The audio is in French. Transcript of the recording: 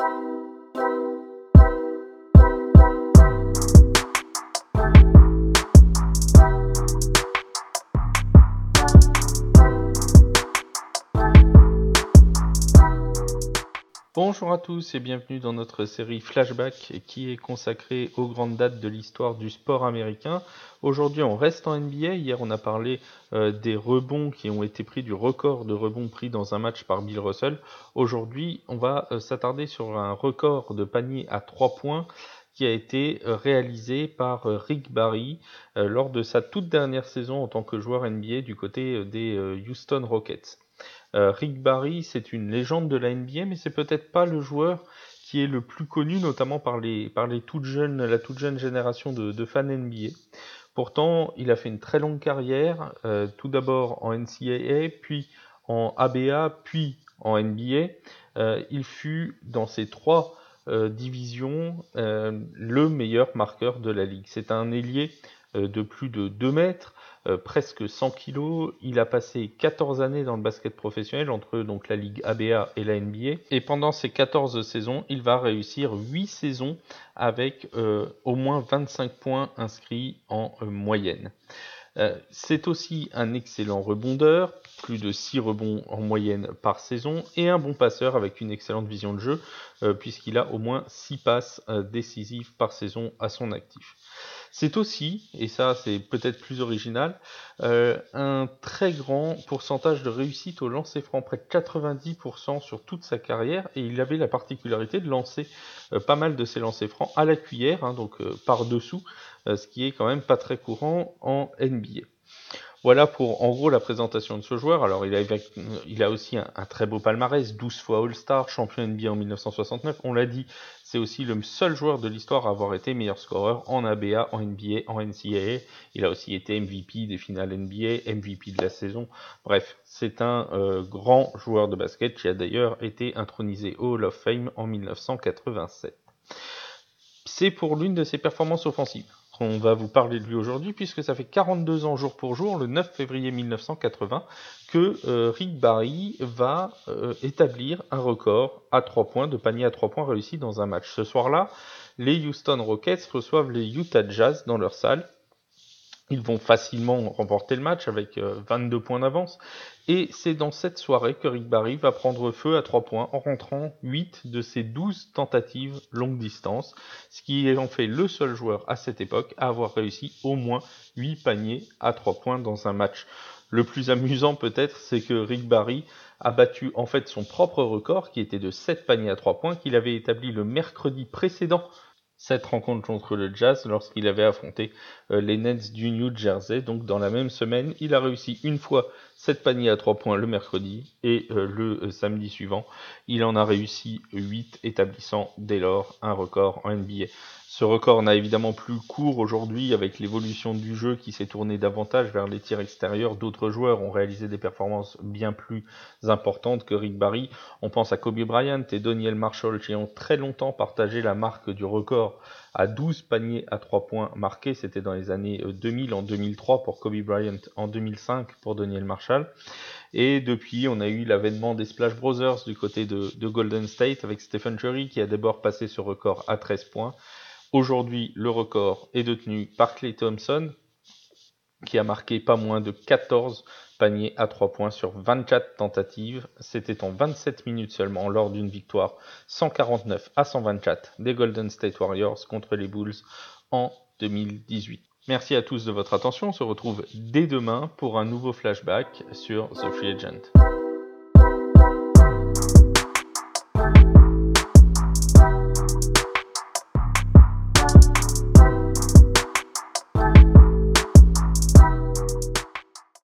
thank you Bonjour à tous et bienvenue dans notre série Flashback qui est consacrée aux grandes dates de l'histoire du sport américain. Aujourd'hui on reste en NBA, hier on a parlé euh, des rebonds qui ont été pris, du record de rebonds pris dans un match par Bill Russell. Aujourd'hui on va euh, s'attarder sur un record de panier à 3 points qui a été euh, réalisé par Rick Barry lors de sa toute dernière saison en tant que joueur NBA du côté des Houston Rockets. Euh, Rick Barry, c'est une légende de la NBA, mais c'est peut-être pas le joueur qui est le plus connu, notamment par les, la toute jeune génération de, fans NBA. Pourtant, il a fait une très longue carrière, euh, tout d'abord en NCAA, puis en ABA, puis en NBA. Euh, il fut dans ces trois divisions le meilleur marqueur de la ligue. C'est un ailier de plus de 2 mètres, euh, presque 100 kilos. Il a passé 14 années dans le basket professionnel entre donc la Ligue ABA et la NBA. Et pendant ces 14 saisons, il va réussir 8 saisons avec euh, au moins 25 points inscrits en euh, moyenne. C'est aussi un excellent rebondeur, plus de 6 rebonds en moyenne par saison, et un bon passeur avec une excellente vision de jeu, puisqu'il a au moins 6 passes décisives par saison à son actif. C'est aussi, et ça c'est peut-être plus original, euh, un très grand pourcentage de réussite au lancer franc, près de 90% sur toute sa carrière, et il avait la particularité de lancer euh, pas mal de ses lancers francs à la cuillère, hein, donc euh, par-dessous, ce qui est quand même pas très courant en NBA. Voilà pour en gros la présentation de ce joueur. Alors il a, aussi un, très beau palmarès, 12 fois All-Star, champion NBA en 1969. On l'a dit, c'est aussi le seul joueur de l'histoire à avoir été meilleur scoreur en ABA, en NBA, en NCAA. Il a aussi été MVP des finales NBA, MVP de la saison. Bref, c'est un euh, grand joueur de basket qui a d'ailleurs été intronisé au Hall of Fame en 1987. C'est pour l'une de ses performances offensives. On va vous parler de lui aujourd'hui puisque ça fait 42 ans jour pour jour, le 9 février 1980, que euh, Rick Barry va euh, établir un record à 3 points, de panier à 3 points réussi dans un match. Ce soir-là, les Houston Rockets reçoivent les Utah Jazz dans leur salle ils vont facilement remporter le match avec 22 euh, points d'avance. Et c'est dans cette soirée que Rick Barry va prendre feu à 3 points en rentrant 8 de ses 12 tentatives longue distance, ce qui en fait le seul joueur à cette époque à avoir réussi au moins 8 paniers à 3 points dans un match. Le plus amusant peut-être, c'est que Rick Barry a battu en fait son propre record qui était de 7 paniers à 3 points qu'il avait établi le mercredi précédent cette rencontre contre le Jazz lorsqu'il avait affronté euh, les Nets du New Jersey. Donc dans la même semaine, il a réussi une fois 7 paniers à 3 points le mercredi et euh, le euh, samedi suivant, il en a réussi 8 établissant dès lors un record en NBA. Ce record n'a évidemment plus cours aujourd'hui avec l'évolution du jeu qui s'est tourné davantage vers les tirs extérieurs. D'autres joueurs ont réalisé des performances bien plus importantes que Rick Barry. On pense à Kobe Bryant et Daniel Marshall qui ont très longtemps partagé la marque du record à 12 paniers à 3 points marqués. C'était dans les années 2000, en 2003 pour Kobe Bryant, en 2005 pour Daniel Marshall. Et depuis, on a eu l'avènement des Splash Brothers du côté de, de Golden State avec Stephen Curry qui a d'abord passé ce record à 13 points. Aujourd'hui, le record est détenu par Clay Thompson, qui a marqué pas moins de 14 paniers à 3 points sur 24 tentatives. C'était en 27 minutes seulement lors d'une victoire 149 à 124 des Golden State Warriors contre les Bulls en 2018. Merci à tous de votre attention. On se retrouve dès demain pour un nouveau flashback sur The Free Agent.